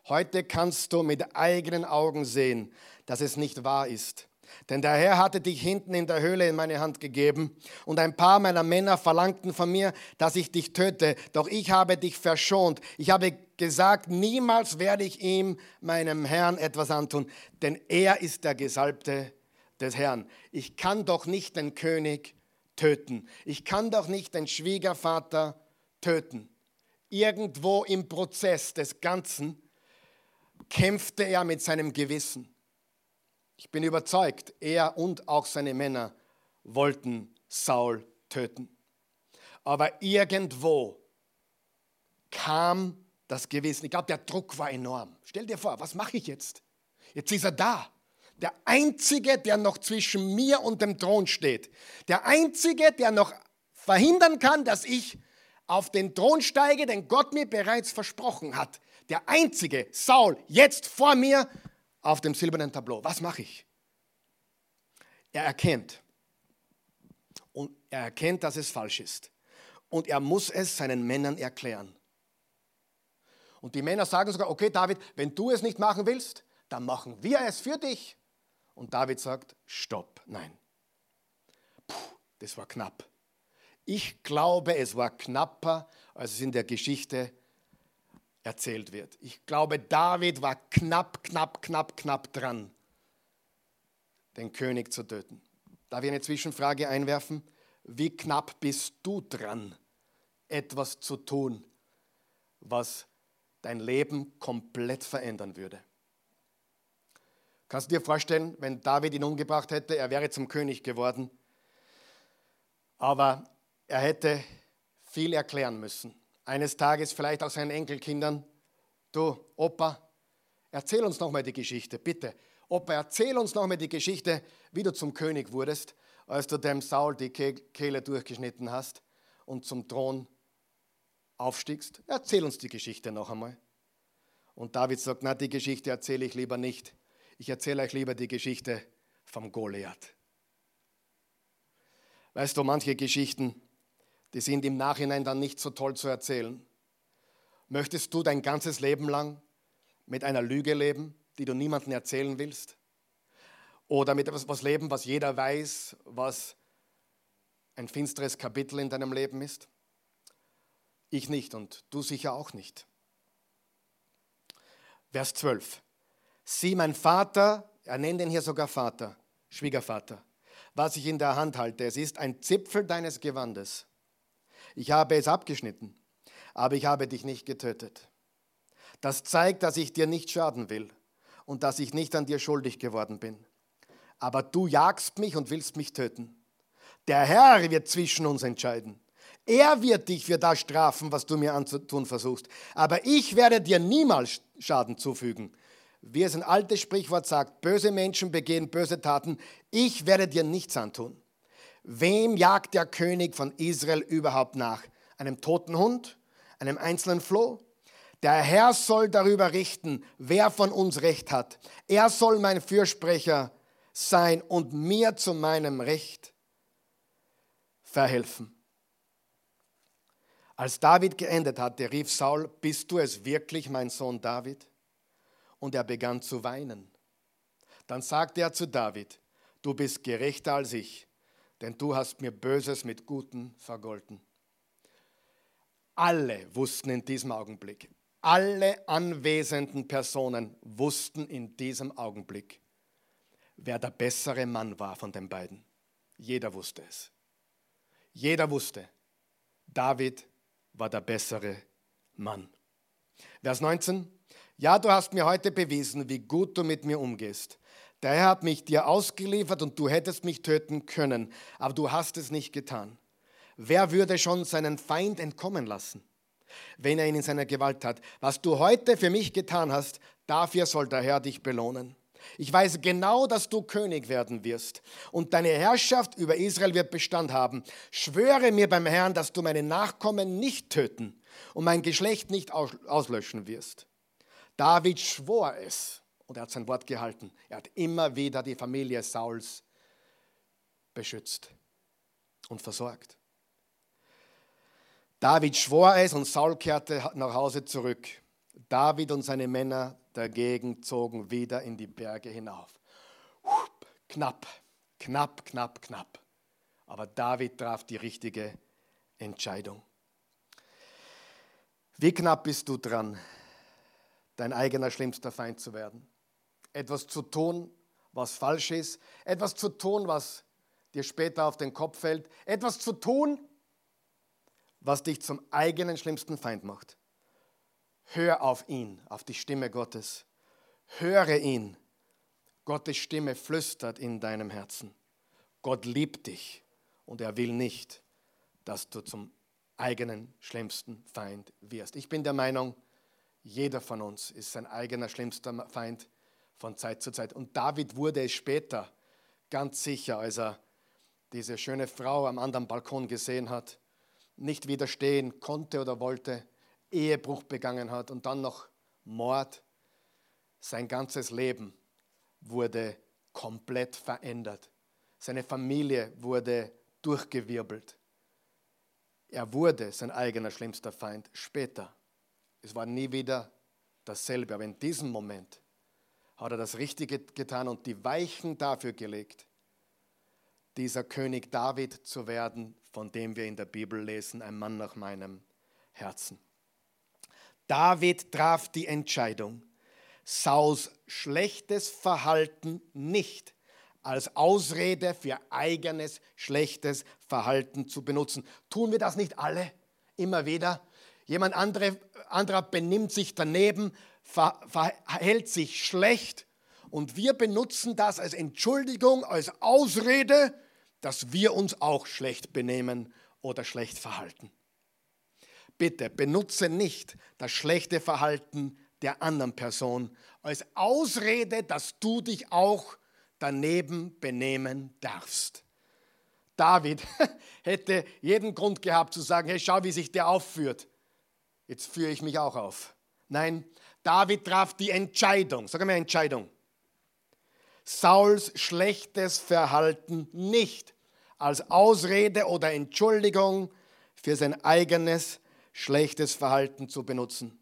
Heute kannst du mit eigenen Augen sehen, dass es nicht wahr ist. Denn der Herr hatte dich hinten in der Höhle in meine Hand gegeben und ein paar meiner Männer verlangten von mir, dass ich dich töte. Doch ich habe dich verschont. Ich habe gesagt, niemals werde ich ihm, meinem Herrn, etwas antun, denn er ist der Gesalbte des Herrn. Ich kann doch nicht den König töten. Ich kann doch nicht den Schwiegervater töten. Irgendwo im Prozess des Ganzen kämpfte er mit seinem Gewissen. Ich bin überzeugt, er und auch seine Männer wollten Saul töten. Aber irgendwo kam das Gewissen. Ich glaube, der Druck war enorm. Stell dir vor, was mache ich jetzt? Jetzt ist er da. Der Einzige, der noch zwischen mir und dem Thron steht. Der Einzige, der noch verhindern kann, dass ich auf den Thron steige, den Gott mir bereits versprochen hat. Der Einzige, Saul, jetzt vor mir auf dem silbernen Tableau. Was mache ich? Er erkennt. Und er erkennt, dass es falsch ist. Und er muss es seinen Männern erklären. Und die Männer sagen sogar, okay David, wenn du es nicht machen willst, dann machen wir es für dich. Und David sagt, stopp, nein. Puh, das war knapp. Ich glaube, es war knapper, als es in der Geschichte erzählt wird. Ich glaube, David war knapp, knapp, knapp, knapp dran, den König zu töten. Darf ich eine Zwischenfrage einwerfen? Wie knapp bist du dran, etwas zu tun, was dein Leben komplett verändern würde? Kannst du dir vorstellen, wenn David ihn umgebracht hätte, er wäre zum König geworden, aber er hätte viel erklären müssen eines Tages vielleicht auch seinen Enkelkindern, du Opa, erzähl uns nochmal die Geschichte, bitte. Opa, erzähl uns nochmal die Geschichte, wie du zum König wurdest, als du dem Saul die Kehle durchgeschnitten hast und zum Thron aufstiegst. Erzähl uns die Geschichte noch einmal. Und David sagt, na, die Geschichte erzähle ich lieber nicht. Ich erzähle euch lieber die Geschichte vom Goliath. Weißt du, manche Geschichten, die sind im Nachhinein dann nicht so toll zu erzählen. Möchtest du dein ganzes Leben lang mit einer Lüge leben, die du niemandem erzählen willst? Oder mit etwas leben, was jeder weiß, was ein finsteres Kapitel in deinem Leben ist? Ich nicht und du sicher auch nicht. Vers 12. Sieh, mein Vater, er nennt ihn hier sogar Vater, Schwiegervater, was ich in der Hand halte, es ist ein Zipfel deines Gewandes. Ich habe es abgeschnitten, aber ich habe dich nicht getötet. Das zeigt, dass ich dir nicht schaden will und dass ich nicht an dir schuldig geworden bin. Aber du jagst mich und willst mich töten. Der Herr wird zwischen uns entscheiden. Er wird dich für das strafen, was du mir anzutun versuchst. Aber ich werde dir niemals Schaden zufügen. Wie es ein altes Sprichwort sagt, böse Menschen begehen böse Taten. Ich werde dir nichts antun. Wem jagt der König von Israel überhaupt nach? Einem toten Hund? Einem einzelnen Floh? Der Herr soll darüber richten, wer von uns Recht hat. Er soll mein Fürsprecher sein und mir zu meinem Recht verhelfen. Als David geendet hatte, rief Saul, bist du es wirklich, mein Sohn David? Und er begann zu weinen. Dann sagte er zu David, du bist gerechter als ich, denn du hast mir Böses mit Guten vergolten. Alle wussten in diesem Augenblick, alle anwesenden Personen wussten in diesem Augenblick, wer der bessere Mann war von den beiden. Jeder wusste es. Jeder wusste, David war der bessere Mann. Vers 19. Ja, du hast mir heute bewiesen, wie gut du mit mir umgehst. Der Herr hat mich dir ausgeliefert und du hättest mich töten können, aber du hast es nicht getan. Wer würde schon seinen Feind entkommen lassen? wenn er ihn in seiner Gewalt hat. Was du heute für mich getan hast, dafür soll der Herr dich belohnen. Ich weiß genau, dass du König werden wirst und deine Herrschaft über Israel wird Bestand haben. Schwöre mir beim Herrn, dass du meine Nachkommen nicht töten und mein Geschlecht nicht auslöschen wirst. David schwor es und er hat sein Wort gehalten. Er hat immer wieder die Familie Sauls beschützt und versorgt. David schwor es und Saul kehrte nach Hause zurück. David und seine Männer dagegen zogen wieder in die Berge hinauf. Knapp, knapp, knapp, knapp. Aber David traf die richtige Entscheidung. Wie knapp bist du dran, dein eigener schlimmster Feind zu werden? Etwas zu tun, was falsch ist, etwas zu tun, was dir später auf den Kopf fällt, etwas zu tun, was dich zum eigenen schlimmsten Feind macht. Hör auf ihn, auf die Stimme Gottes. Höre ihn. Gottes Stimme flüstert in deinem Herzen. Gott liebt dich und er will nicht, dass du zum eigenen schlimmsten Feind wirst. Ich bin der Meinung, jeder von uns ist sein eigener schlimmster Feind von Zeit zu Zeit. Und David wurde es später ganz sicher, als er diese schöne Frau am anderen Balkon gesehen hat nicht widerstehen konnte oder wollte, Ehebruch begangen hat und dann noch Mord. Sein ganzes Leben wurde komplett verändert. Seine Familie wurde durchgewirbelt. Er wurde sein eigener schlimmster Feind später. Es war nie wieder dasselbe, aber in diesem Moment hat er das Richtige getan und die Weichen dafür gelegt, dieser König David zu werden, von dem wir in der Bibel lesen, ein Mann nach meinem Herzen. David traf die Entscheidung, Saus schlechtes Verhalten nicht als Ausrede für eigenes schlechtes Verhalten zu benutzen. Tun wir das nicht alle immer wieder? Jemand andere, anderer benimmt sich daneben, verhält sich schlecht und wir benutzen das als Entschuldigung, als Ausrede, dass wir uns auch schlecht benehmen oder schlecht verhalten. Bitte benutze nicht das schlechte Verhalten der anderen Person als Ausrede, dass du dich auch daneben benehmen darfst. David *laughs* hätte jeden Grund gehabt zu sagen, hey, schau, wie sich der aufführt. Jetzt führe ich mich auch auf. Nein, David traf die Entscheidung, sag mal Entscheidung. Sauls schlechtes Verhalten nicht als Ausrede oder Entschuldigung für sein eigenes schlechtes Verhalten zu benutzen.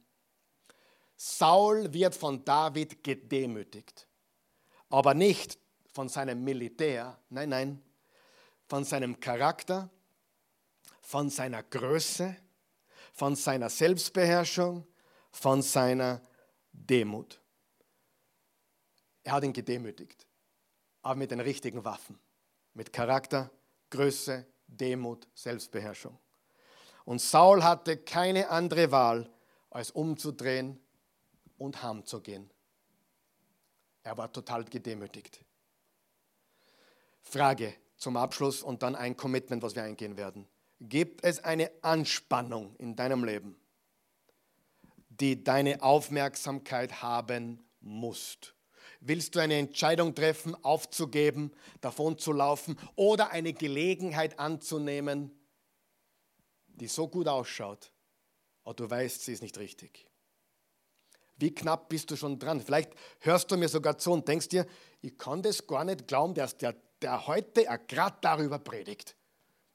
Saul wird von David gedemütigt, aber nicht von seinem Militär, nein, nein, von seinem Charakter, von seiner Größe, von seiner Selbstbeherrschung, von seiner Demut. Er hat ihn gedemütigt, aber mit den richtigen Waffen, mit Charakter, Größe, Demut, Selbstbeherrschung. Und Saul hatte keine andere Wahl, als umzudrehen und heimzugehen. Er war total gedemütigt. Frage zum Abschluss und dann ein Commitment, was wir eingehen werden. gibt es eine Anspannung in deinem Leben, die deine Aufmerksamkeit haben muss. Willst du eine Entscheidung treffen, aufzugeben, davon zu laufen oder eine Gelegenheit anzunehmen, die so gut ausschaut, aber du weißt, sie ist nicht richtig? Wie knapp bist du schon dran? Vielleicht hörst du mir sogar zu und denkst dir, ich kann das gar nicht glauben, dass der, der heute gerade darüber predigt.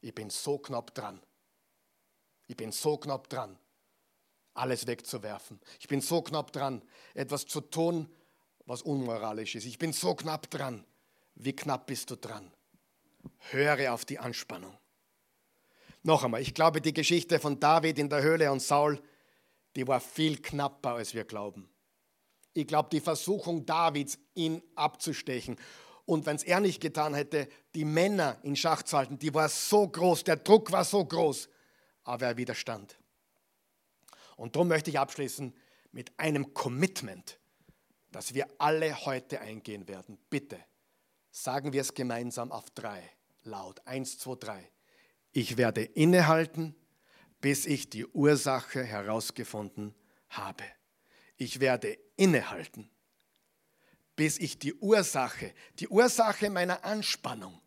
Ich bin so knapp dran. Ich bin so knapp dran, alles wegzuwerfen. Ich bin so knapp dran, etwas zu tun, was unmoralisch ist. Ich bin so knapp dran. Wie knapp bist du dran? Höre auf die Anspannung. Noch einmal, ich glaube, die Geschichte von David in der Höhle und Saul, die war viel knapper, als wir glauben. Ich glaube, die Versuchung Davids, ihn abzustechen und wenn es er nicht getan hätte, die Männer in Schach zu halten, die war so groß, der Druck war so groß, aber er widerstand. Und darum möchte ich abschließen mit einem Commitment das wir alle heute eingehen werden. Bitte sagen wir es gemeinsam auf drei, laut. Eins, zwei, drei. Ich werde innehalten, bis ich die Ursache herausgefunden habe. Ich werde innehalten, bis ich die Ursache, die Ursache meiner Anspannung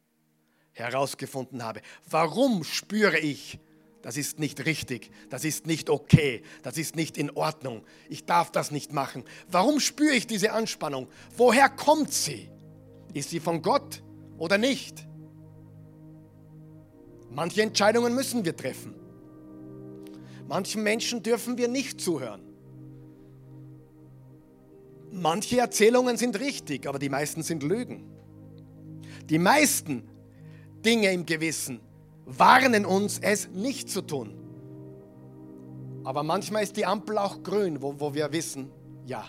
herausgefunden habe. Warum spüre ich, das ist nicht richtig, das ist nicht okay, das ist nicht in Ordnung. Ich darf das nicht machen. Warum spüre ich diese Anspannung? Woher kommt sie? Ist sie von Gott oder nicht? Manche Entscheidungen müssen wir treffen. Manchen Menschen dürfen wir nicht zuhören. Manche Erzählungen sind richtig, aber die meisten sind Lügen. Die meisten Dinge im Gewissen warnen uns, es nicht zu tun. Aber manchmal ist die Ampel auch grün, wo, wo wir wissen, ja,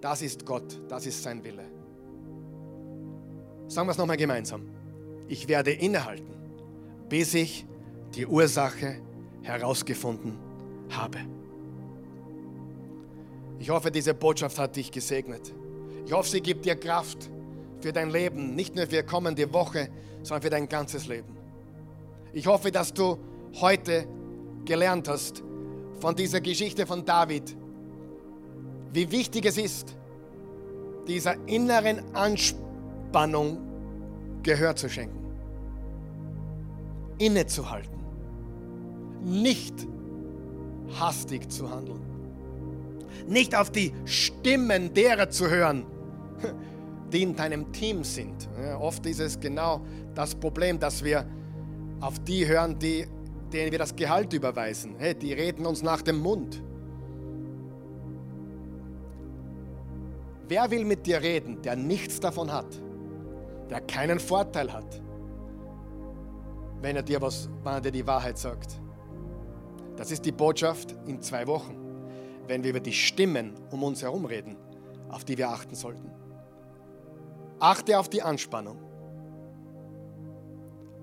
das ist Gott, das ist sein Wille. Sagen wir es nochmal gemeinsam. Ich werde innehalten, bis ich die Ursache herausgefunden habe. Ich hoffe, diese Botschaft hat dich gesegnet. Ich hoffe, sie gibt dir Kraft für dein Leben, nicht nur für kommende Woche, sondern für dein ganzes Leben. Ich hoffe, dass du heute gelernt hast von dieser Geschichte von David, wie wichtig es ist, dieser inneren Anspannung Gehör zu schenken, innezuhalten, nicht hastig zu handeln, nicht auf die Stimmen derer zu hören, die in deinem Team sind. Ja, oft ist es genau das Problem, dass wir auf die hören, die, denen wir das Gehalt überweisen. Hey, die reden uns nach dem Mund. Wer will mit dir reden, der nichts davon hat, der keinen Vorteil hat, wenn er dir was, wenn er dir die Wahrheit sagt? Das ist die Botschaft in zwei Wochen, wenn wir über die Stimmen um uns herum reden, auf die wir achten sollten. Achte auf die Anspannung.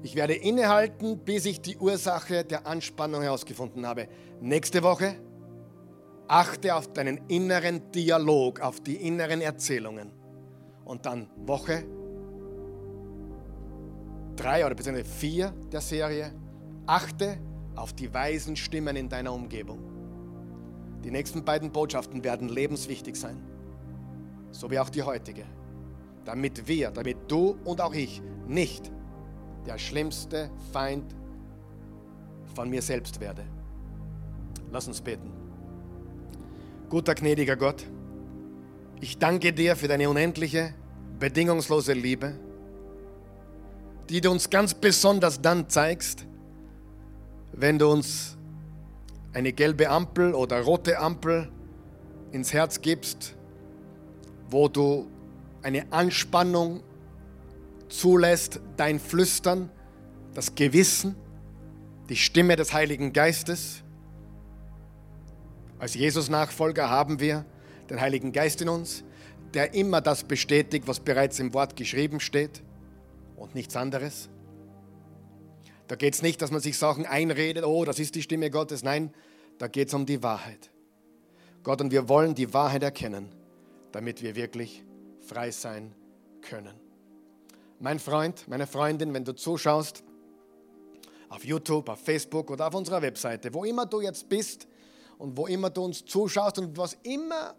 Ich werde innehalten, bis ich die Ursache der Anspannung herausgefunden habe. Nächste Woche achte auf deinen inneren Dialog, auf die inneren Erzählungen. Und dann Woche drei oder beziehungsweise vier der Serie, achte auf die weisen Stimmen in deiner Umgebung. Die nächsten beiden Botschaften werden lebenswichtig sein, so wie auch die heutige, damit wir, damit du und auch ich nicht der schlimmste Feind von mir selbst werde. Lass uns beten. Guter, gnädiger Gott, ich danke dir für deine unendliche, bedingungslose Liebe, die du uns ganz besonders dann zeigst, wenn du uns eine gelbe Ampel oder rote Ampel ins Herz gibst, wo du eine Anspannung zulässt, dein Flüstern, das Gewissen, die Stimme des Heiligen Geistes. Als Jesus-Nachfolger haben wir den Heiligen Geist in uns, der immer das bestätigt, was bereits im Wort geschrieben steht und nichts anderes. Da geht es nicht, dass man sich Sachen einredet, oh, das ist die Stimme Gottes. Nein, da geht es um die Wahrheit. Gott, und wir wollen die Wahrheit erkennen, damit wir wirklich frei sein können mein Freund, meine Freundin, wenn du zuschaust, auf YouTube, auf Facebook oder auf unserer Webseite, wo immer du jetzt bist und wo immer du uns zuschaust und was immer,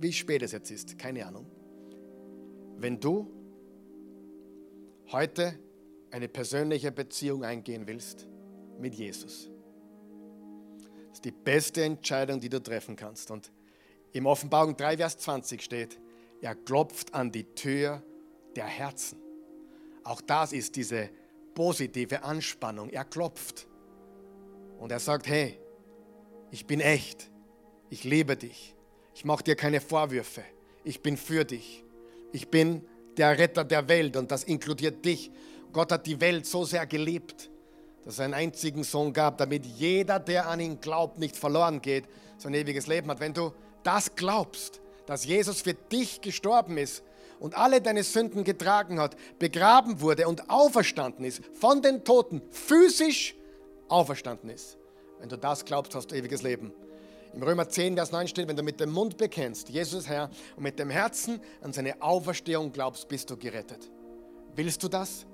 wie spät es jetzt ist, keine Ahnung. Wenn du heute eine persönliche Beziehung eingehen willst mit Jesus, das ist die beste Entscheidung, die du treffen kannst. Und im Offenbarung 3, Vers 20 steht, er klopft an die Tür der Herzen. Auch das ist diese positive Anspannung. Er klopft und er sagt, hey, ich bin echt, ich liebe dich, ich mache dir keine Vorwürfe, ich bin für dich, ich bin der Retter der Welt und das inkludiert dich. Gott hat die Welt so sehr geliebt, dass er einen einzigen Sohn gab, damit jeder, der an ihn glaubt, nicht verloren geht, sein ewiges Leben hat. Wenn du das glaubst, dass Jesus für dich gestorben ist und alle deine Sünden getragen hat, begraben wurde und auferstanden ist, von den Toten, physisch auferstanden ist. Wenn du das glaubst, hast du ewiges Leben. Im Römer 10, Vers 9 steht, wenn du mit dem Mund bekennst, Jesus Herr, und mit dem Herzen an seine Auferstehung glaubst, bist du gerettet. Willst du das?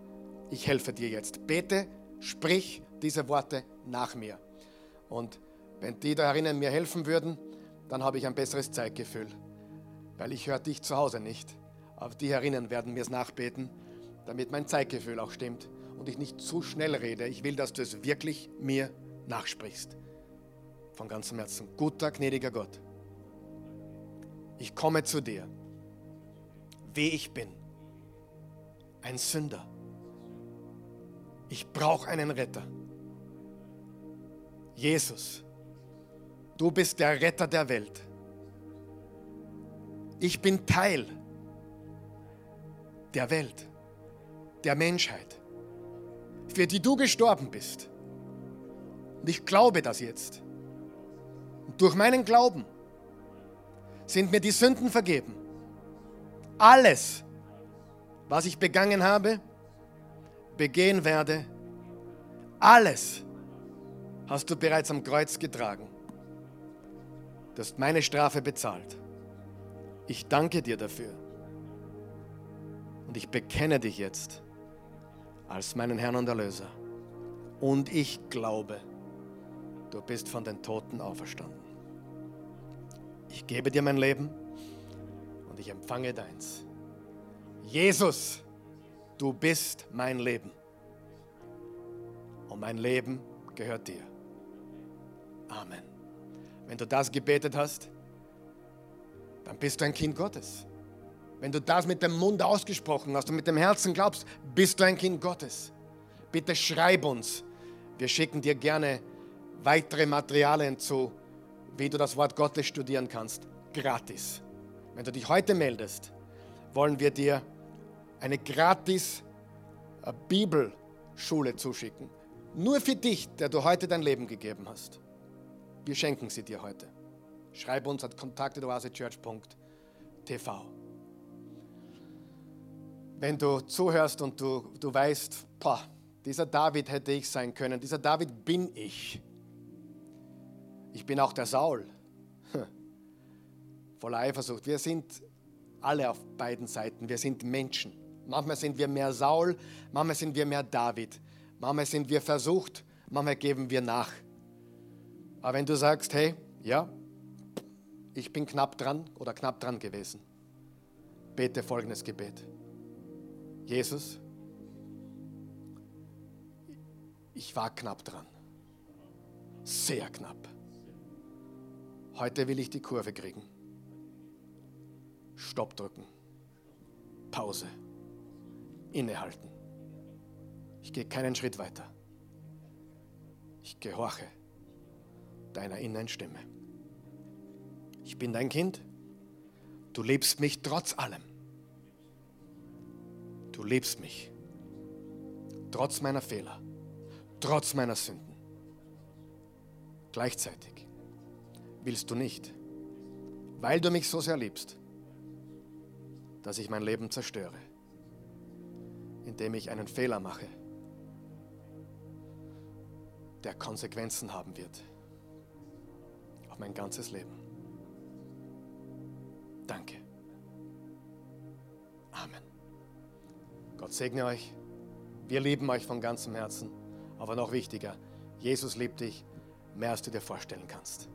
Ich helfe dir jetzt. Bete, sprich diese Worte nach mir. Und wenn die da herinnen mir helfen würden, dann habe ich ein besseres Zeitgefühl, weil ich höre dich zu Hause nicht. Aber die herinnen werden mir es nachbeten, damit mein Zeitgefühl auch stimmt und ich nicht zu schnell rede. Ich will, dass du es wirklich mir nachsprichst. Von ganzem Herzen. Guter, gnädiger Gott. Ich komme zu dir, wie ich bin. Ein Sünder. Ich brauche einen Retter. Jesus, du bist der Retter der Welt. Ich bin Teil der Welt, der Menschheit, für die du gestorben bist. Und ich glaube das jetzt. Und durch meinen Glauben sind mir die Sünden vergeben. Alles, was ich begangen habe, begehen werde, alles hast du bereits am Kreuz getragen. Du hast meine Strafe bezahlt. Ich danke dir dafür. Und ich bekenne dich jetzt als meinen Herrn und Erlöser. Und ich glaube, du bist von den Toten auferstanden. Ich gebe dir mein Leben und ich empfange deins. Jesus, du bist mein Leben. Und mein Leben gehört dir. Amen. Wenn du das gebetet hast, dann bist du ein Kind Gottes. Wenn du das mit dem Mund ausgesprochen hast und mit dem Herzen glaubst, bist du ein Kind Gottes. Bitte schreib uns. Wir schicken dir gerne weitere Materialien zu, wie du das Wort Gottes studieren kannst. Gratis. Wenn du dich heute meldest, wollen wir dir eine gratis äh, Bibelschule zuschicken. Nur für dich, der du heute dein Leben gegeben hast. Wir schenken sie dir heute. Schreib uns at kontakte.oasechurch.tv wenn du zuhörst und du, du weißt, boah, dieser David hätte ich sein können, dieser David bin ich. Ich bin auch der Saul. Voller Eifersucht. Wir sind alle auf beiden Seiten. Wir sind Menschen. Manchmal sind wir mehr Saul, manchmal sind wir mehr David. Manchmal sind wir versucht, manchmal geben wir nach. Aber wenn du sagst, hey, ja, ich bin knapp dran oder knapp dran gewesen, bete folgendes Gebet. Jesus, ich war knapp dran. Sehr knapp. Heute will ich die Kurve kriegen. Stopp drücken. Pause. Innehalten. Ich gehe keinen Schritt weiter. Ich gehorche deiner inneren Stimme. Ich bin dein Kind. Du liebst mich trotz allem. Du liebst mich. Trotz meiner Fehler. Trotz meiner Sünden. Gleichzeitig willst du nicht, weil du mich so sehr liebst, dass ich mein Leben zerstöre, indem ich einen Fehler mache, der Konsequenzen haben wird auf mein ganzes Leben. Danke. Amen. Gott segne euch. Wir lieben euch von ganzem Herzen. Aber noch wichtiger, Jesus liebt dich mehr, als du dir vorstellen kannst.